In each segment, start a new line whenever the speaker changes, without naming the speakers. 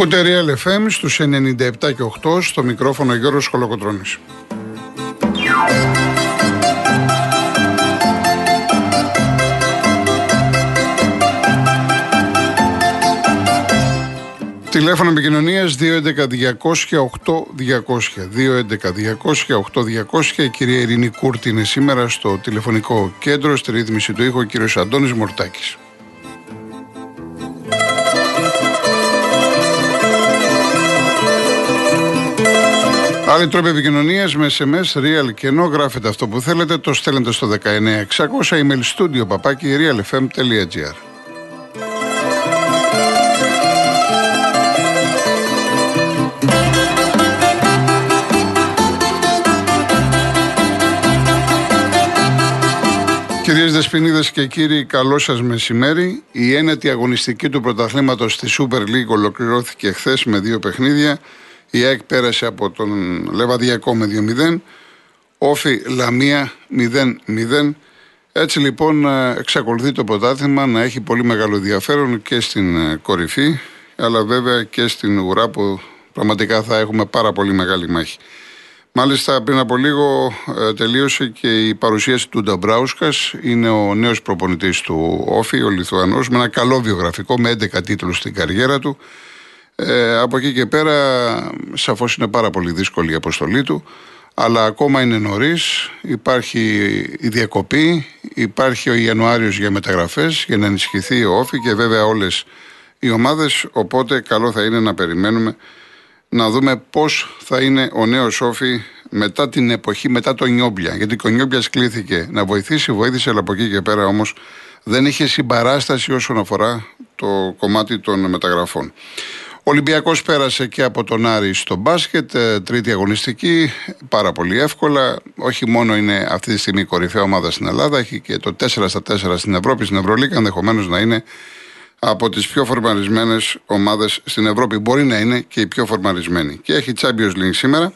Ακούτε Real FM στους 97 και 8 στο μικρόφωνο Γιώργος Χολοκοτρώνης. Τηλέφωνο επικοινωνίας 211-200-8200. 211-200-8200. Η κυρία Ειρήνη Κούρτη είναι σήμερα στο τηλεφωνικό κέντρο, στη ρύθμιση του ήχου, ο κύριος Αντώνης Μορτάκης. Άλλοι τρόποι επικοινωνίας με SMS, real και ενώ γράφετε αυτό που θέλετε, το στέλνετε στο 19600 email studio παπάκι realfm.gr. Κυρίες Δεσποινίδες και κύριοι, καλό σας μεσημέρι. Η ένατη αγωνιστική του πρωταθλήματος στη Super League ολοκληρώθηκε χθες με δύο παιχνίδια. Η ΑΕΚ πέρασε από τον Λεβαδιακό με 2-0. Όφη Λαμία 0-0. Έτσι λοιπόν ε, εξακολουθεί το πρωτάθλημα να έχει πολύ μεγάλο ενδιαφέρον και στην ε, κορυφή, αλλά βέβαια και στην ουρά που πραγματικά θα έχουμε πάρα πολύ μεγάλη μάχη. Μάλιστα πριν από λίγο ε, τελείωσε και η παρουσίαση του Νταμπράουσκας, είναι ο νέος προπονητής του Όφη, ο Λιθουανός, με ένα καλό βιογραφικό, με 11 τίτλους στην καριέρα του. Ε, από εκεί και πέρα σαφώς είναι πάρα πολύ δύσκολη η αποστολή του, αλλά ακόμα είναι νωρίς. υπάρχει η διακοπή, υπάρχει ο Ιανουάριος για μεταγραφές για να ενισχυθεί ο Όφη και βέβαια όλες οι ομάδες, οπότε καλό θα είναι να περιμένουμε να δούμε πώς θα είναι ο νέος Όφη μετά την εποχή, μετά το Νιόμπλια. Γιατί ο Νιόμπλιας κλήθηκε να βοηθήσει, βοήθησε, αλλά από εκεί και πέρα όμως δεν είχε συμπαράσταση όσον αφορά το κομμάτι των μεταγραφών. Ο Ολυμπιακός πέρασε και από τον Άρη στο μπάσκετ, ε, τρίτη αγωνιστική, πάρα πολύ εύκολα. Όχι μόνο είναι αυτή τη στιγμή η κορυφαία ομάδα στην Ελλάδα, έχει και το 4 στα 4 στην Ευρώπη, στην Ευρωλίκα, ενδεχομένως να είναι από τις πιο φορμαρισμένες ομάδες στην Ευρώπη. Μπορεί να είναι και η πιο φορμαρισμένη. Και έχει Champions League σήμερα.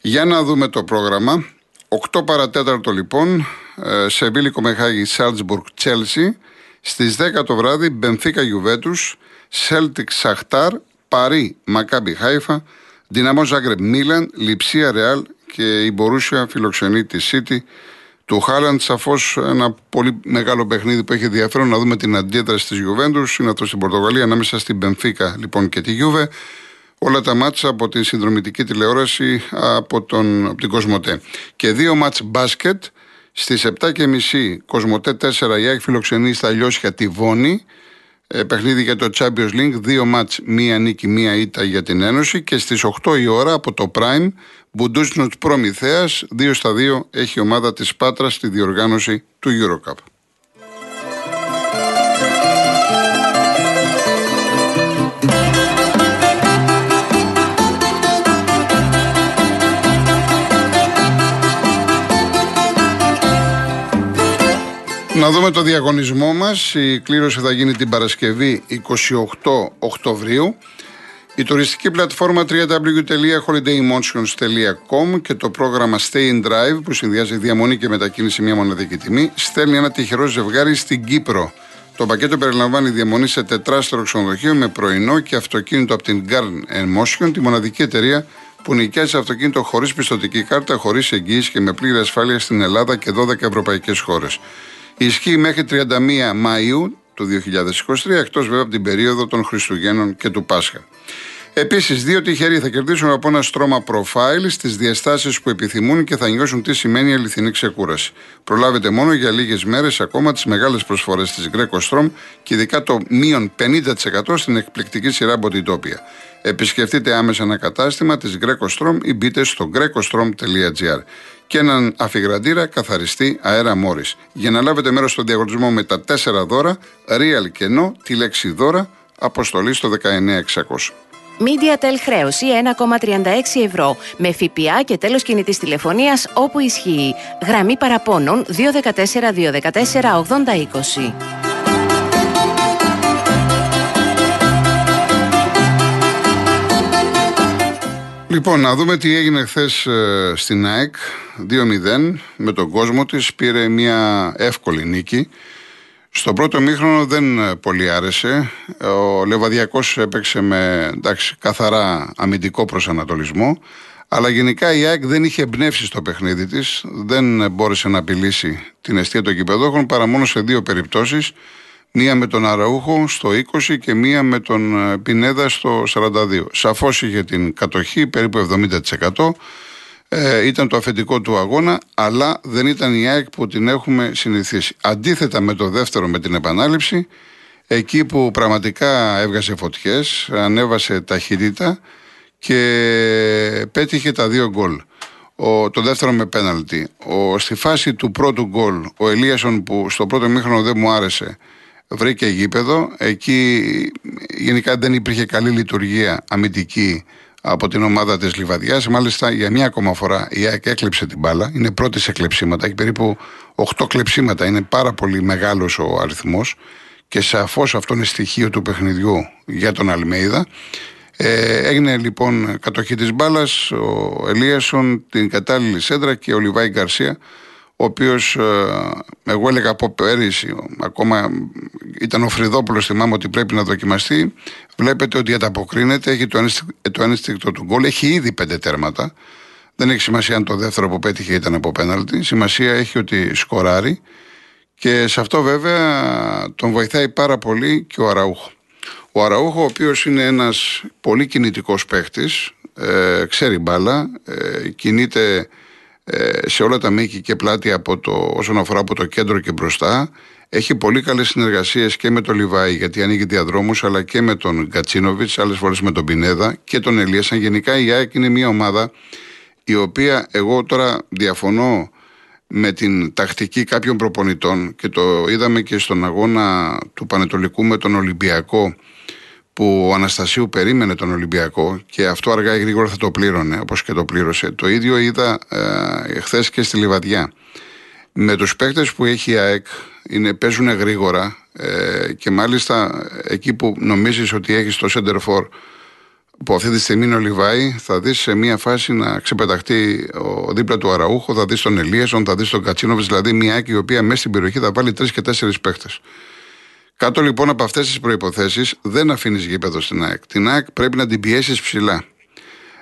Για να δούμε το πρόγραμμα. 8 παρά τέταρτο λοιπόν, ε, Σεβίλλη Κοπεγχάγη, Σάλτσμπουργκ, Τσέλσι. Στις 10 το βράδυ, Μπενφίκα Γιουβέντους, Σέλτικ Σαχτάρ, Παρί Μακάμπι Χάιφα, Δυναμό Ζάγκρεπ Μίλαν, Λειψία Ρεάλ και η Μπορούσια φιλοξενεί τη Σίτι του Χάλαντ. Σαφώς ένα πολύ μεγάλο παιχνίδι που έχει ενδιαφέρον να δούμε την αντίδραση της Γιουβέντους. Είναι αυτό στην Πορτογαλία ανάμεσα στην Μπενφίκα λοιπόν και τη Γιούβε. Όλα τα μάτσα από την συνδρομητική τηλεόραση από, τον, από την Κοσμοτέ. Και δύο μάτς μπάσκετ στις 7.30 Κοσμοτέ 4 η Άκη φιλοξενεί στα Λιώσια τη Βόνη. Ε, παιχνίδι για το Champions League, δύο μάτς, μία νίκη, μία ήττα για την Ένωση και στις 8 η ώρα από το Prime Μπουντούσνοτ Προμηθέας, 2 στα 2 έχει η ομάδα της Πάτρας στη διοργάνωση του Eurocup. Να δούμε το διαγωνισμό μας. Η κλήρωση θα γίνει την Παρασκευή 28 Οκτωβρίου. Η τουριστική πλατφόρμα www.holidaymotions.com και το πρόγραμμα Stay in Drive που συνδυάζει διαμονή και μετακίνηση μια μοναδική τιμή στέλνει ένα τυχερό ζευγάρι στην Κύπρο. Το πακέτο περιλαμβάνει διαμονή σε τετράστερο ξενοδοχείο με πρωινό και αυτοκίνητο από την Garden Motion, τη μοναδική εταιρεία που νοικιάζει αυτοκίνητο χωρίς πιστοτική κάρτα, χωρίς εγγύηση και με πλήρη ασφάλεια στην Ελλάδα και 12 ευρωπαϊκές χώρες. Ισχύει μέχρι 31 Μαΐου του 2023, εκτός βέβαια από την περίοδο των Χριστουγέννων και του Πάσχα. Επίσης, δύο τυχεροί θα κερδίσουν από ένα στρώμα profile στις διαστάσεις που επιθυμούν και θα νιώσουν τι σημαίνει αληθινή ξεκούραση. Προλάβετε μόνο για λίγες μέρες ακόμα τις μεγάλες προσφορές της Greco Strom και ειδικά το μείον 50% στην εκπληκτική σειρά Botitopia. Επισκεφτείτε άμεσα ένα κατάστημα της Greco Strom ή μπείτε στο grecostrom.gr και έναν αφιγραντήρα καθαριστή αέρα μόρι. Για να λάβετε μέρος στο διαγωνισμό με τα 4 δώρα, real κενό, τη λέξη δώρα, αποστολή στο 19600.
MediaTel χρέωση 1,36 ευρώ με ΦΠΑ και τέλος κινητής τηλεφωνίας όπου ισχύει. Γραμμή παραπώνων 214 214 8020.
Λοιπόν, να δούμε τι έγινε χθες ε, στην ΑΕΚ 2-0 με τον κόσμο της. Πήρε μια εύκολη νίκη Στο πρώτο μήχρονο δεν ε, πολύ άρεσε. Ο Λεβαδιακός έπαιξε με εντάξει, καθαρά αμυντικό προσανατολισμό. Αλλά γενικά η ΑΕΚ δεν είχε εμπνεύσει στο παιχνίδι της. Δεν μπόρεσε να απειλήσει την αιστεία των κυπεδόχων παρά μόνο σε δύο περιπτώσεις. Μία με τον Αραούχο στο 20 και μία με τον ε, Πινέδα στο 42. Σαφώς είχε την κατοχή, περίπου 70%. Ε, ήταν το αφεντικό του αγώνα, αλλά δεν ήταν η ΑΕΚ που την έχουμε συνηθίσει. Αντίθετα με το δεύτερο, με την επανάληψη, εκεί που πραγματικά έβγασε φωτιές, ανέβασε ταχύτητα και πέτυχε τα δύο γκολ. Ο, το δεύτερο με πέναλτι. Ο, στη φάση του πρώτου γκολ, ο Ελίασον που στο πρώτο μήχρονο δεν μου άρεσε, βρήκε γήπεδο. Εκεί γενικά δεν υπήρχε καλή λειτουργία αμυντική από την ομάδα της Λιβαδιάς. Μάλιστα για μια ακόμα φορά η ΑΕΚ έκλεψε την μπάλα. Είναι πρώτη σε κλεψίματα. Έχει περίπου 8 κλεψίματα. Είναι πάρα πολύ μεγάλος ο αριθμός. Και σαφώς αυτό είναι στοιχείο του παιχνιδιού για τον Αλμέιδα. Ε, έγινε λοιπόν κατοχή της μπάλας ο Ελίασον, την κατάλληλη σέντρα και ο Λιβάη Γκαρσία, ο οποίος ε, εγώ έλεγα από πέρυσι, ακόμα ήταν ο Φρυδόπουλος, θυμάμαι ότι πρέπει να δοκιμαστεί. Βλέπετε ότι ανταποκρίνεται, έχει το ένστικτο του γκολ, έχει ήδη πέντε τέρματα. Δεν έχει σημασία αν το δεύτερο που πέτυχε ήταν από πέναλτι. Σημασία έχει ότι σκοράρει. Και σε αυτό βέβαια τον βοηθάει πάρα πολύ και ο Αραούχο. Ο Αραούχο, ο οποίος είναι ένας πολύ κινητικός παίχτη, ε, ξέρει μπάλα, ε, κινείται ε, σε όλα τα μήκη και πλάτη από το, όσον αφορά από το κέντρο και μπροστά. Έχει πολύ καλές συνεργασίες και με τον Λιβάη, γιατί ανοίγει διαδρόμους, αλλά και με τον Γκατσίνοβιτ, άλλες φορές με τον Πινέδα και τον Ελίασαν. Γενικά η ΑΕΚ είναι μια ομάδα η οποία εγώ τώρα διαφωνώ με την τακτική κάποιων προπονητών και το είδαμε και στον αγώνα του Πανετολικού με τον Ολυμπιακό που ο Αναστασίου περίμενε τον Ολυμπιακό και αυτό αργά ή γρήγορα θα το πλήρωνε όπως και το πλήρωσε. Το ίδιο είδα ε, χθες και στη Λιβαδιά. Με τους παίκτες που έχει η ΑΕΚ είναι, παίζουν γρήγορα ε, και μάλιστα εκεί που νομίζεις ότι έχεις το center for που αυτή τη στιγμή είναι ο Λιβάη, θα δεις σε μια φάση να ξεπεταχτεί ο δίπλα του Αραούχο, θα δεις τον Ελίασον, θα δεις τον Κατσίνοβιτς, δηλαδή μια ΑΕΚ η οποία μέσα στην περιοχή θα βάλει τρεις και τέσσερις παίχτε. Κάτω λοιπόν από αυτές τις προποθέσει δεν αφήνεις γήπεδο στην ΑΕΚ. Την ΑΕΚ πρέπει να την πιέσεις ψηλά.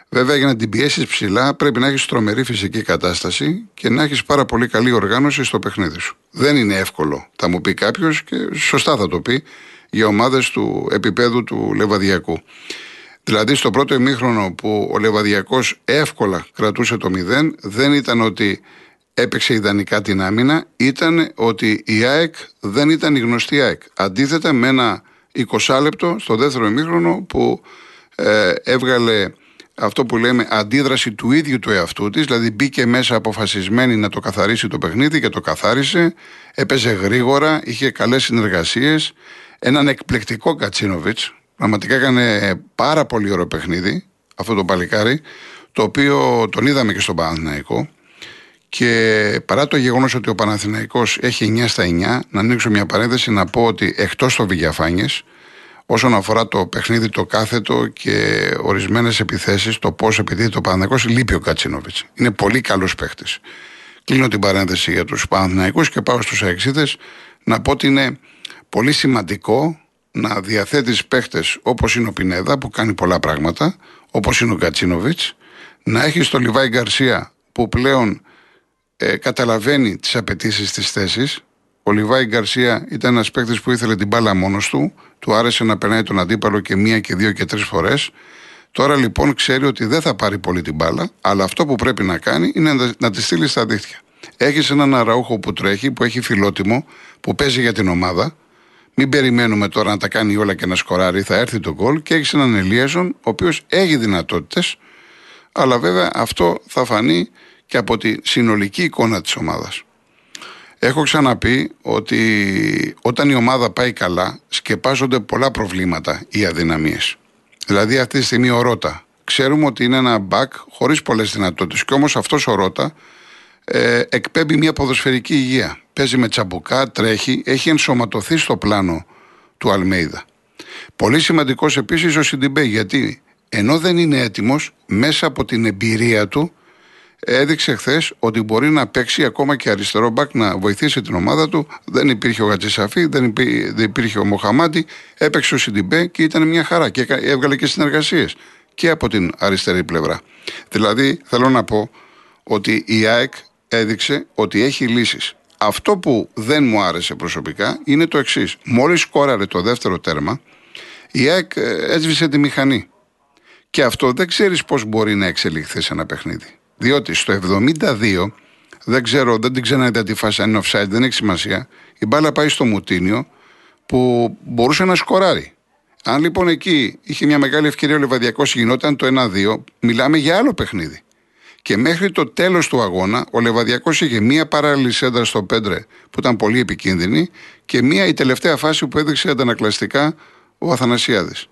Βέβαια, για να την πιέσεις ψηλά πρέπει να έχεις τρομερή φυσική κατάσταση και να έχεις πάρα πολύ καλή οργάνωση στο παιχνίδι σου. Δεν είναι εύκολο, θα μου πει κάποιος και σωστά θα το πει, για ομάδες του επίπεδου του Λεβαδιακού. Δηλαδή, στο πρώτο ημίχρονο που ο Λεβαδιακός εύκολα κρατούσε το 0, δεν ήταν ότι έπαιξε ιδανικά την άμυνα ήταν ότι η ΑΕΚ δεν ήταν η γνωστή ΑΕΚ. Αντίθετα με ένα 20 λεπτό στο δεύτερο ημίχρονο που ε, έβγαλε αυτό που λέμε αντίδραση του ίδιου του εαυτού της, δηλαδή μπήκε μέσα αποφασισμένη να το καθαρίσει το παιχνίδι και το καθάρισε, έπαιζε γρήγορα, είχε καλές συνεργασίες, έναν εκπληκτικό Κατσίνοβιτς, πραγματικά έκανε πάρα πολύ ωραίο παιχνίδι αυτό το παλικάρι, το οποίο τον είδαμε και στον Παναθηναϊκό, και παρά το γεγονός ότι ο Παναθηναϊκός έχει 9 στα 9, να ανοίξω μια παρένθεση να πω ότι εκτός το Βηγιαφάνιες, όσον αφορά το παιχνίδι το κάθετο και ορισμένες επιθέσεις, το πώς επειδή το Παναθηναϊκός λείπει ο Κατσίνοβιτς. Είναι πολύ καλός παίχτης. Κλείνω την παρένθεση για τους Παναθηναϊκούς και πάω στους Αεξίδες να πω ότι είναι πολύ σημαντικό να διαθέτεις παίχτες όπως είναι ο Πινέδα που κάνει πολλά πράγματα, όπως είναι ο Κατσίνοβιτς, να έχεις τον Λιβάη Γκαρσία που πλέον ε, καταλαβαίνει τις απαιτήσεις της θέσης. Ο Λιβάη Γκαρσία ήταν ένας παίκτης που ήθελε την μπάλα μόνος του. Του άρεσε να περνάει τον αντίπαλο και μία και δύο και τρεις φορές. Τώρα λοιπόν ξέρει ότι δεν θα πάρει πολύ την μπάλα, αλλά αυτό που πρέπει να κάνει είναι να τη στείλει στα δίχτυα. Έχεις έναν αραούχο που τρέχει, που έχει φιλότιμο, που παίζει για την ομάδα. Μην περιμένουμε τώρα να τα κάνει όλα και να σκοράρει, θα έρθει το γκολ. Και έχεις έναν Ελίαζον, ο οποίος έχει δυνατότητες, αλλά βέβαια αυτό θα φανεί και από τη συνολική εικόνα της ομάδας. Έχω ξαναπεί ότι όταν η ομάδα πάει καλά σκεπάζονται πολλά προβλήματα ή αδυναμίες. Δηλαδή αυτή τη στιγμή ο Ρότα. Ξέρουμε ότι είναι ένα μπακ χωρίς πολλές δυνατότητες και όμως αυτός ο Ρότα ε, εκπέμπει μια ποδοσφαιρική υγεία. Παίζει με τσαμπουκά, τρέχει, έχει ενσωματωθεί στο πλάνο του Αλμέιδα. Πολύ σημαντικός επίσης ο Σιντιμπέ γιατί ενώ δεν είναι έτοιμος μέσα από την εμπειρία του έδειξε χθες ότι μπορεί να παίξει ακόμα και αριστερό μπακ να βοηθήσει την ομάδα του. Δεν υπήρχε ο Χατζησαφί, δεν, υπήρχε ο Μοχαμαντί. Έπαιξε ο Σιντιμπέ και ήταν μια χαρά και έβγαλε και συνεργασίες και από την αριστερή πλευρά. Δηλαδή, θέλω να πω ότι η ΑΕΚ έδειξε ότι έχει λύσεις. Αυτό που δεν μου άρεσε προσωπικά είναι το εξής. Μόλις σκόραρε το δεύτερο τέρμα, η ΑΕΚ ε, έσβησε τη μηχανή. Και αυτό δεν ξέρεις πώς μπορεί να εξελιχθεί σε ένα παιχνίδι. Διότι στο 72, δεν ξέρω, δεν την ξέρετε τη φάση αν είναι offside, δεν έχει σημασία. Η μπάλα πάει στο Μουτίνιο που μπορούσε να σκοράρει. Αν λοιπόν εκεί είχε μια μεγάλη ευκαιρία ο Λεβαδιακός γινόταν το 1-2, μιλάμε για άλλο παιχνίδι. Και μέχρι το τέλος του αγώνα, ο Λεβαδιακός είχε μία παράλληλη σέντρα στο Πέντρε που ήταν πολύ επικίνδυνη και μία η τελευταία φάση που έδειξε αντανακλαστικά ο Αθανασιάδης.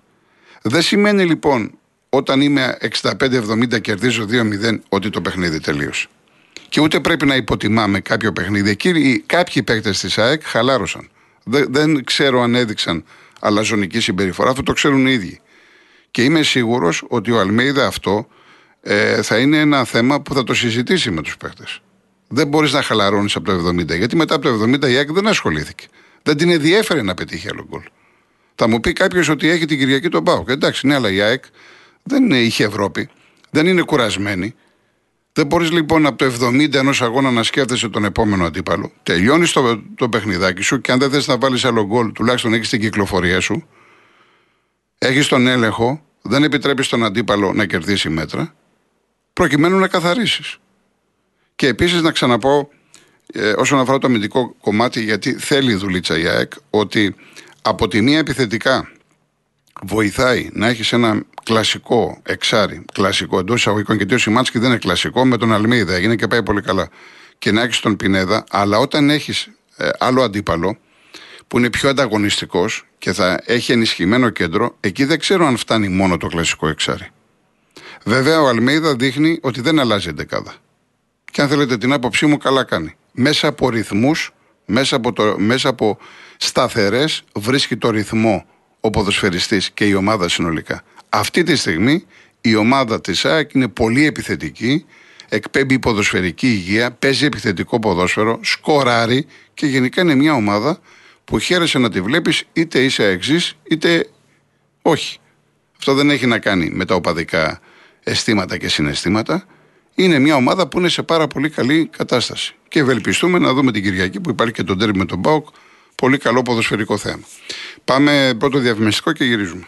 Δεν σημαίνει λοιπόν όταν είμαι 65-70 κερδίζω 2-0 ότι το παιχνίδι τελείωσε. Και ούτε πρέπει να υποτιμάμε κάποιο παιχνίδι. Εκεί κάποιοι παίκτες της ΑΕΚ χαλάρωσαν. Δεν, δεν ξέρω αν έδειξαν αλαζονική συμπεριφορά, αυτό το ξέρουν οι ίδιοι. Και είμαι σίγουρος ότι ο Αλμέιδα αυτό ε, θα είναι ένα θέμα που θα το συζητήσει με τους παίκτες. Δεν μπορείς να χαλαρώνεις από το 70, γιατί μετά από το 70 η ΑΕΚ δεν ασχολήθηκε. Δεν την ενδιέφερε να πετύχει άλλο γκολ. Θα μου πει κάποιος ότι έχει την Κυριακή τον Πάο. Εντάξει, ναι, αλλά η ΑΕΚ δεν είχε Ευρώπη, δεν είναι κουρασμένη. Δεν μπορείς λοιπόν από το 70 ενός αγώνα να σκέφτεσαι τον επόμενο αντίπαλο. Τελειώνεις το, το παιχνιδάκι σου και αν δεν θες να βάλεις άλλο γκολ, τουλάχιστον έχεις την κυκλοφορία σου. Έχεις τον έλεγχο, δεν επιτρέπεις τον αντίπαλο να κερδίσει μέτρα, προκειμένου να καθαρίσεις. Και επίσης να ξαναπώ, ε, όσον αφορά το αμυντικό κομμάτι, γιατί θέλει δουλίτσα η ΑΕΚ, ότι από τη μία επιθετικά βοηθάει να έχεις ένα κλασικό εξάρι, κλασικό εντός εισαγωγικών, γιατί ο Σιμάνσκι δεν είναι κλασικό, με τον Αλμίδα έγινε και πάει πολύ καλά. Και να έχεις τον Πινέδα, αλλά όταν έχεις ε, άλλο αντίπαλο που είναι πιο ανταγωνιστικός και θα έχει ενισχυμένο κέντρο, εκεί δεν ξέρω αν φτάνει μόνο το κλασικό εξάρι. Βέβαια, ο Αλμίδα δείχνει ότι δεν αλλάζει εντεκάδα. Και αν θέλετε την άποψή μου, καλά κάνει. Μέσα από ρυθμούς, μέσα από, το, μέσα από σταθερές βρίσκει το ρυθμό ο ποδοσφαιριστής και η ομάδα συνολικά. Αυτή τη στιγμή η ομάδα της ΑΕΚ είναι πολύ επιθετική, εκπέμπει ποδοσφαιρική υγεία, παίζει επιθετικό ποδόσφαιρο, σκοράρει και γενικά είναι μια ομάδα που χαίρεσαι να τη βλέπεις είτε είσαι εξής είτε όχι. Αυτό δεν έχει να κάνει με τα οπαδικά αισθήματα και συναισθήματα. Είναι μια ομάδα που είναι σε πάρα πολύ καλή κατάσταση. Και ευελπιστούμε να δούμε την Κυριακή που υπάρχει και τον τέρμι με τον Μπάουκ Πολύ καλό ποδοσφαιρικό θέμα. Πάμε πρώτο διαφημιστικό και γυρίζουμε.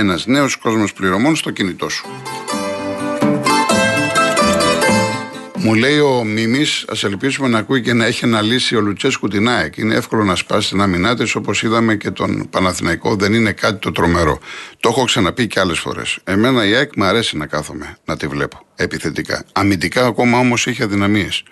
ένας νέος κόσμος πληρωμών στο κινητό σου. Μου λέει ο Μίμης, ας ελπίσουμε να ακούει και να έχει αναλύσει ο Λουτσέσκου την ΑΕΚ. Είναι εύκολο να σπάσει την άμυνά της, όπως είδαμε και τον Παναθηναϊκό. Δεν είναι κάτι το τρομερό. Το έχω ξαναπεί και άλλες φορές. Εμένα η ΑΕΚ μου αρέσει να κάθομαι, να τη βλέπω επιθετικά. Αμυντικά ακόμα όμως έχει αδυναμίες.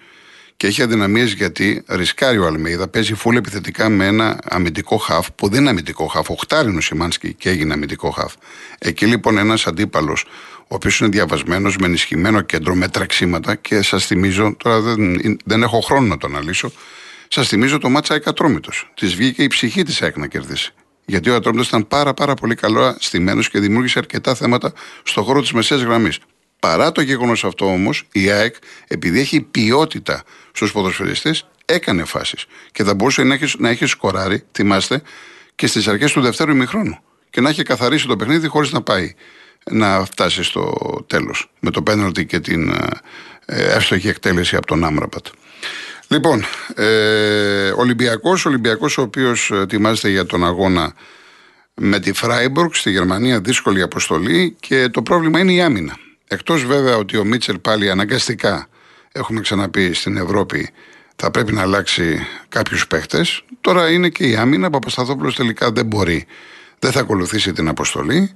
Και έχει αδυναμίες γιατί ρισκάρει ο Αλμίδα, παίζει φούλ επιθετικά με ένα αμυντικό χαφ που δεν είναι αμυντικό χαφ. Οχτάρινο Σιμάνσκι και έγινε αμυντικό χαφ. Εκεί λοιπόν ένας αντίπαλος, ο οποίος είναι διαβασμένος με ενισχυμένο κέντρο, με τρεξίματα και σας θυμίζω, τώρα δεν, δεν έχω χρόνο να το αναλύσω, σας θυμίζω το μάτσα Εκατρόμητος. Της βγήκε η ψυχή της ΑΕΚ να κερδίσει. Γιατί ο Ατρόμητο ήταν πάρα, πάρα πολύ καλό στημένος και δημιούργησε αρκετά θέματα στο χώρο της μεσαίας γραμμής. Παρά το γεγονός αυτό όμως, η ΑΕΚ, επειδή έχει ποιότητα στους ποδοσφαιριστές, έκανε φάσεις. Και θα μπορούσε να έχει, να έχεις σκοράρει, θυμάστε, και στις αρχές του δευτέρου ημιχρόνου. Και να έχει καθαρίσει το παιχνίδι χωρίς να πάει να φτάσει στο τέλος. Με το πέναλτι και την ε, εύστοχη εκτέλεση από τον Άμραμπατ. Λοιπόν, ε, Ολυμπιακός, Ολυμπιακός ο οποίος ετοιμάζεται για τον αγώνα με τη Φράιμπουργκ στη Γερμανία, δύσκολη αποστολή και το πρόβλημα είναι η άμυνα. Εκτός βέβαια ότι ο Μίτσελ πάλι αναγκαστικά, έχουμε ξαναπεί στην Ευρώπη, θα πρέπει να αλλάξει κάποιους παίχτες. Τώρα είναι και η άμυνα. Παπασταθόπουλος τελικά δεν μπορεί, δεν θα ακολουθήσει την αποστολή.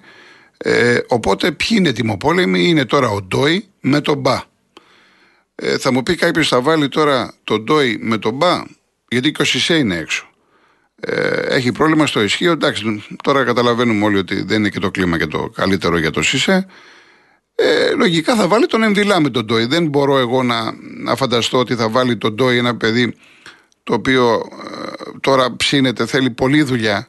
Ε, οπότε ποιοι είναι τιμοπόλεμοι, είναι τώρα ο Ντόι με τον Μπα. Ε, θα μου πει κάποιος θα βάλει τώρα τον Ντόι με τον Μπα, γιατί και ο Σισε είναι έξω. Ε, έχει πρόβλημα στο ισχύο. Εντάξει, τώρα καταλαβαίνουμε όλοι ότι δεν είναι και το κλίμα και το καλύτερο για το Σισε. Ε, λογικά θα βάλει τον Εμβιλά με τον Ντόι. Δεν μπορώ εγώ να, να φανταστώ ότι θα βάλει τον Ντόι ένα παιδί το οποίο ε, τώρα ψήνεται, θέλει πολλή δουλειά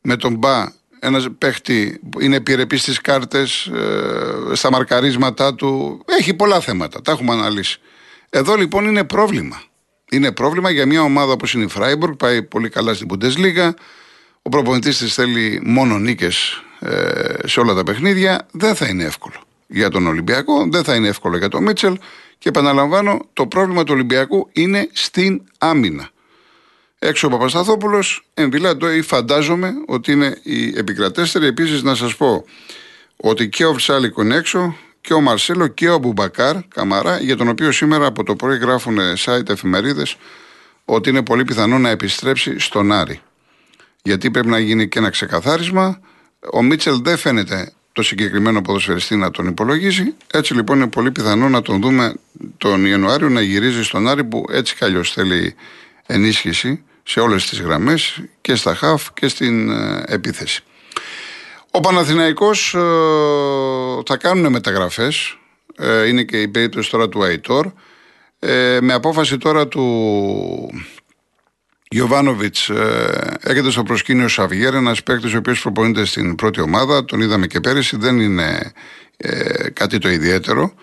με τον Μπα ένας παίχτη που είναι επιρρεπής στις κάρτες, ε, στα μαρκαρίσματά του. Έχει πολλά θέματα. Τα έχουμε αναλύσει. Εδώ λοιπόν είναι πρόβλημα. Είναι πρόβλημα για μια ομάδα όπως είναι η Φράιμπουργκ, πάει πολύ καλά στην Bundesliga. Ο προπονητής της θέλει μόνο νίκες ε, σε όλα τα παιχνίδια. Δεν θα είναι εύκολο για τον Ολυμπιακό, δεν θα είναι εύκολο για τον Μίτσελ. Και επαναλαμβάνω, το πρόβλημα του Ολυμπιακού είναι στην άμυνα. Έξω ο Παπασταθόπουλος, εμβυλά ή φαντάζομαι ότι είναι η επικρατέστερη. Επίσης να σας πω ότι και ο Ψάλικο είναι έξω και ο Μαρσέλο και ο Μπουμπακάρ Καμαρά, για τον οποίο σήμερα από το πρωί γράφουν site εφημερίδες ότι είναι πολύ πιθανό να επιστρέψει στον Άρη. Γιατί πρέπει να γίνει και ένα ξεκαθάρισμα. Ο Μίτσελ δεν φαίνεται το συγκεκριμένο ποδοσφαιριστή να τον υπολογίζει. Έτσι λοιπόν είναι πολύ πιθανό να τον δούμε τον Ιανουάριο να γυρίζει στον Άρη που έτσι κι αλλιώς θέλει ενίσχυση σε όλες τις γραμμές και στα χαφ και στην ε, επίθεση. Ο Παναθηναϊκός ε, θα κάνουν μεταγραφές, ε, είναι και η περίπτωση τώρα του Αϊτόρ, με απόφαση τώρα του Γιωβάνοβιτς έρχεται στο προσκήνιο Σαβιέρ, ένας παίκτης ο οποίος προπονείται στην πρώτη ομάδα. Τον είδαμε και πέρυσι, δεν είναι κάτι το ιδιαίτερο.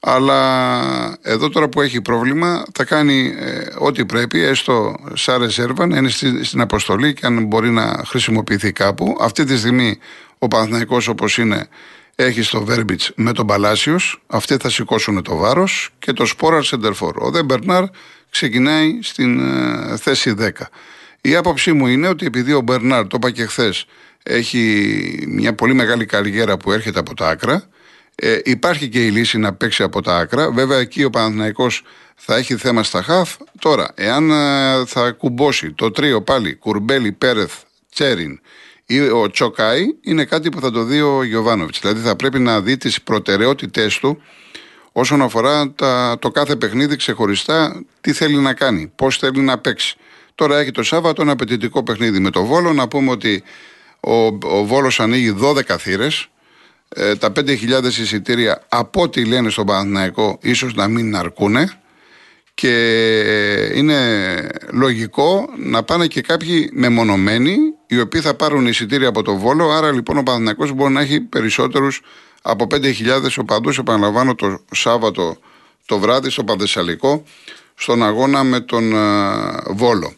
Αλλά εδώ τώρα που έχει πρόβλημα θα κάνει ε, ό,τι πρέπει, έστω σαν ρεζέρβα, να είναι στην αποστολή και αν μπορεί να χρησιμοποιηθεί κάπου. Αυτή τη στιγμή ο Παναθηναϊκός όπως είναι έχει στο Βέρμπιτς με τον Παλάσιος, αυτοί θα σηκώσουν το βάρος και το Σπόραρ Σεντερφόρ. Ο Δε Μπερνάρ ξεκινάει στην ε, θέση 10. Η άποψή μου είναι ότι επειδή ο Μπερνάρ, το είπα και χθες, έχει μια πολύ μεγάλη καριέρα που έρχεται από τα άκρα, ε, υπάρχει και η λύση να παίξει από τα άκρα. Βέβαια, εκεί ο Παναθηναϊκός θα έχει θέμα στα χαφ. Τώρα, εάν ε, θα κουμπώσει το τρίο πάλι, Κουρμπέλι, Πέρεθ, Τσέριν ή ο Τσοκάη, είναι κάτι που θα το δει ο Γιωβάνοβιτς. Δηλαδή, θα πρέπει να δει τις προτεραιότητές του όσον αφορά τα, το κάθε παιχνίδι ξεχωριστά, τι θέλει να κάνει, πώς θέλει να παίξει. Τώρα έχει το Σάββατο ένα απαιτητικό παιχνίδι με το Βόλο. Να πούμε ότι ο, ο Βόλος ανοίγει 12 θύρες ε, τα 5.000 εισιτήρια από ό,τι λένε στον Παναθηναϊκό ίσως να μην αρκούνε και είναι λογικό να πάνε και κάποιοι μεμονωμένοι οι οποίοι θα πάρουν εισιτήρια από το Βόλο άρα λοιπόν ο Παναθηναϊκός μπορεί να έχει περισσότερους από 5.000 οπαδούς επαναλαμβάνω το Σάββατο το βράδυ στο Παδεσσαλικό στον αγώνα με τον ε, Βόλο.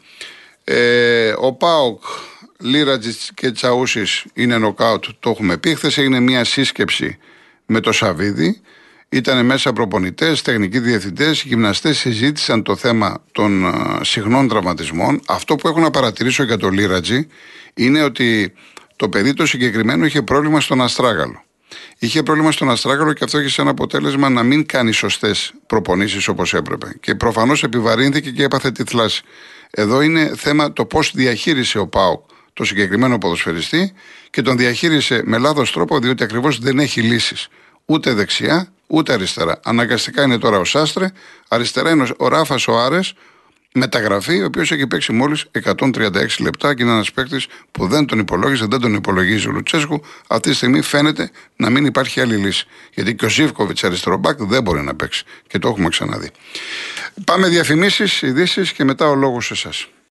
Ε, ο ΠΑΟΚ Λίρατζιτ και Τσαούσης είναι νοκάουτ, το έχουμε πει. Χθες έγινε μια σύσκεψη με το Σαβίδι. Ήταν μέσα προπονητές, τεχνικοί διευθυντές, γυμναστές συζήτησαν το θέμα των uh, συχνών τραυματισμών. Αυτό που έχω να παρατηρήσω για το Λίρατζι είναι ότι το παιδί το συγκεκριμένο είχε πρόβλημα στον Αστράγαλο. Είχε πρόβλημα στον Αστράγαλο και αυτό είχε σαν αποτέλεσμα να μην κάνει σωστές προπονήσεις όπως έπρεπε. Και προφανώς επιβαρύνθηκε και έπαθε τη θλάση. Εδώ είναι θέμα το πώς διαχείρισε ο Πάοκ το συγκεκριμένο ποδοσφαιριστή και τον διαχείρισε με λάθος τρόπο διότι ακριβώς δεν έχει λύσεις. Ούτε δεξιά, ούτε αριστερά. Αναγκαστικά είναι τώρα ο Σάστρε, αριστερά είναι ο Ράφας ο Άρες, μεταγραφή, ο οποίος έχει παίξει μόλις 136 λεπτά και είναι ένας παίκτης που δεν τον υπολόγισε, δεν τον υπολογίζει ο Λουτσέσκου. Αυτή τη στιγμή φαίνεται να μην υπάρχει άλλη λύση. Γιατί και ο Ζήφκοβιτς αριστερό μπακ δεν μπορεί να παίξει. Και το έχουμε ξαναδεί. Πάμε διαφημίσεις, ειδήσεις και μετά ο λόγος σε εσάς.